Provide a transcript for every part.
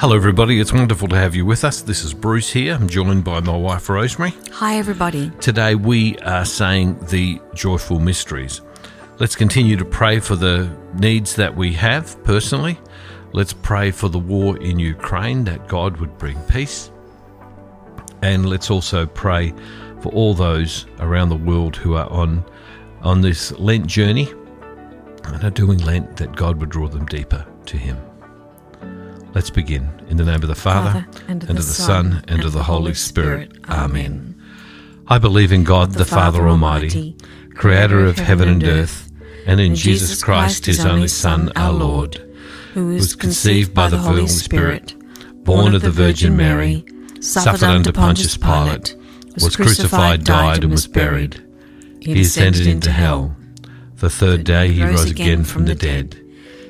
Hello, everybody. It's wonderful to have you with us. This is Bruce here. I'm joined by my wife, Rosemary. Hi, everybody. Today, we are saying the joyful mysteries. Let's continue to pray for the needs that we have personally. Let's pray for the war in Ukraine that God would bring peace. And let's also pray for all those around the world who are on, on this Lent journey and are doing Lent that God would draw them deeper to Him. Let's begin. In the name of the Father, Father, and of and the Son, Son, and of the Holy Spirit. Amen. Amen. I believe in God, the Father Almighty, creator of heaven and earth, and in Jesus Christ, his only Son, our Lord, who was conceived by the Holy Spirit, born of the Virgin Mary, suffered under Pontius Pilate, was crucified, died, and was buried. He ascended into hell. The third day he rose again from the dead.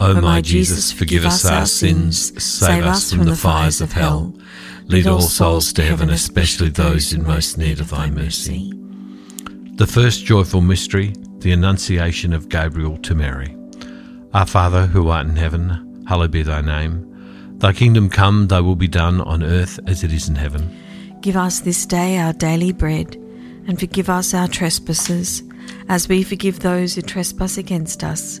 O my Jesus, forgive us our sins, save us from the fires of hell. Lead all souls to heaven, especially those in most need of thy mercy. The first joyful mystery, the Annunciation of Gabriel to Mary. Our Father, who art in heaven, hallowed be thy name. Thy kingdom come, thy will be done on earth as it is in heaven. Give us this day our daily bread, and forgive us our trespasses, as we forgive those who trespass against us.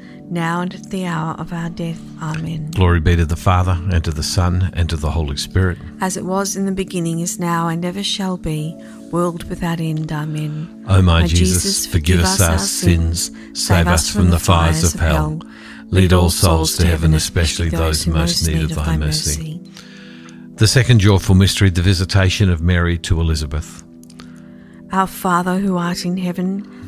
now and at the hour of our death. Amen. Glory be to the Father, and to the Son, and to the Holy Spirit. As it was in the beginning, is now, and ever shall be, world without end. Amen. O my, Jesus, forgive us our sins, save us from the fires of hell. Lead all souls to heaven, especially those who most need of thy mercy. The second joyful mystery, the visitation of Mary to Elizabeth. Our Father who art in heaven,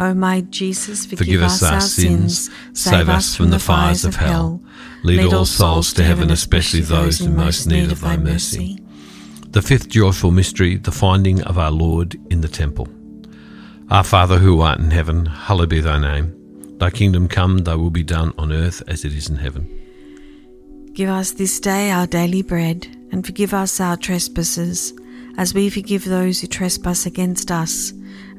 O my Jesus, forgive, Forgive us our sins, save us from the fires of hell. Lead all souls to heaven, especially those in most need of thy mercy. The fifth joyful mystery, the finding of our Lord in the temple. Our Father who art in heaven, hallowed be thy name. Thy kingdom come, thy will be done on earth as it is in heaven. Give us this day our daily bread, and forgive us our trespasses, as we forgive those who trespass against us.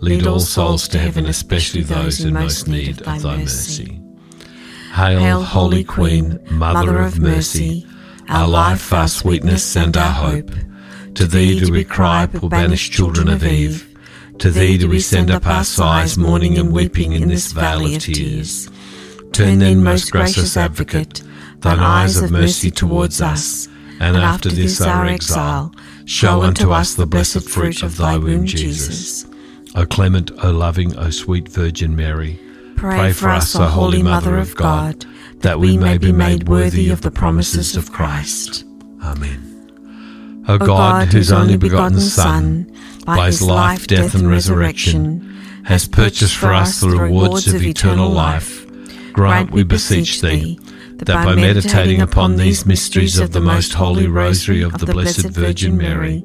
Lead all souls to heaven, especially those in most need of thy mercy. Hail, Holy Queen, Mother of mercy, our life, our sweetness, and our hope. To thee do we cry, poor banished children of Eve. To thee do we send up our sighs, mourning and weeping in this vale of tears. Turn then, most gracious Advocate, thine eyes of mercy towards us, and after this our exile, show unto us the blessed fruit of thy womb, Jesus. O clement, O loving, O sweet Virgin Mary, Pray, for us, O Holy Mother of God, that we may be made worthy of the promises of Christ. Amen. O God, whose only begotten Son, by his life, death, and resurrection, has purchased for us the rewards of eternal life, grant, we beseech thee, that by meditating upon these mysteries of the most holy rosary of the Blessed Virgin Mary,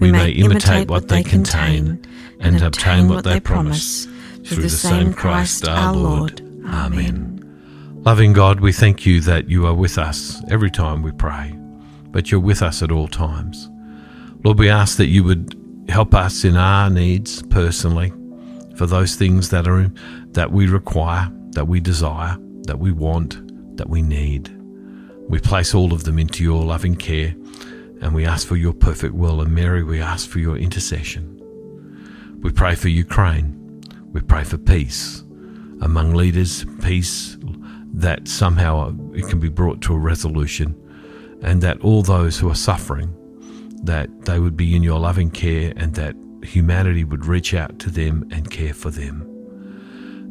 we may imitate what they contain and obtain what they promise. Through the same Christ our Lord. Amen. Loving God, we thank you that you are with us every time we pray, but you're with us at all times. Lord, we ask that you would help us in our needs personally for those things that are that we require, that we desire, that we want, that we need. We place all of them into your loving care and we ask for your perfect will. And Mary, we ask for your intercession. We pray for Ukraine. We pray for peace among leaders, peace that somehow it can be brought to a resolution, and that all those who are suffering, that they would be in your loving care, and that humanity would reach out to them and care for them.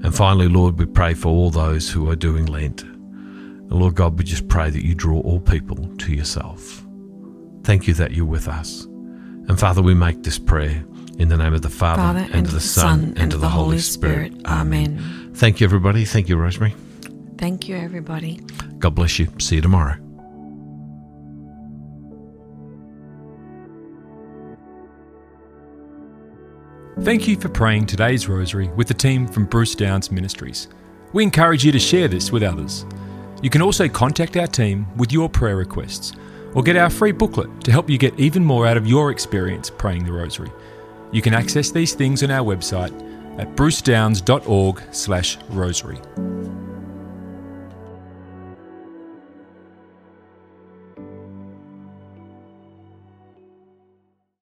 And finally, Lord, we pray for all those who are doing Lent. And Lord God, we just pray that you draw all people to yourself. Thank you that you're with us. And Father, we make this prayer in the name of the Father, Father and, and of the Son, and, and of the Holy Spirit. Spirit. Amen. Thank you, everybody. Thank you, Rosemary. Thank you, everybody. God bless you. See you tomorrow. Thank you for praying today's rosary with the team from Bruce Downs Ministries. We encourage you to share this with others. You can also contact our team with your prayer requests or get our free booklet to help you get even more out of your experience praying the rosary. You can access these things on our website at brucedowns.org/rosary.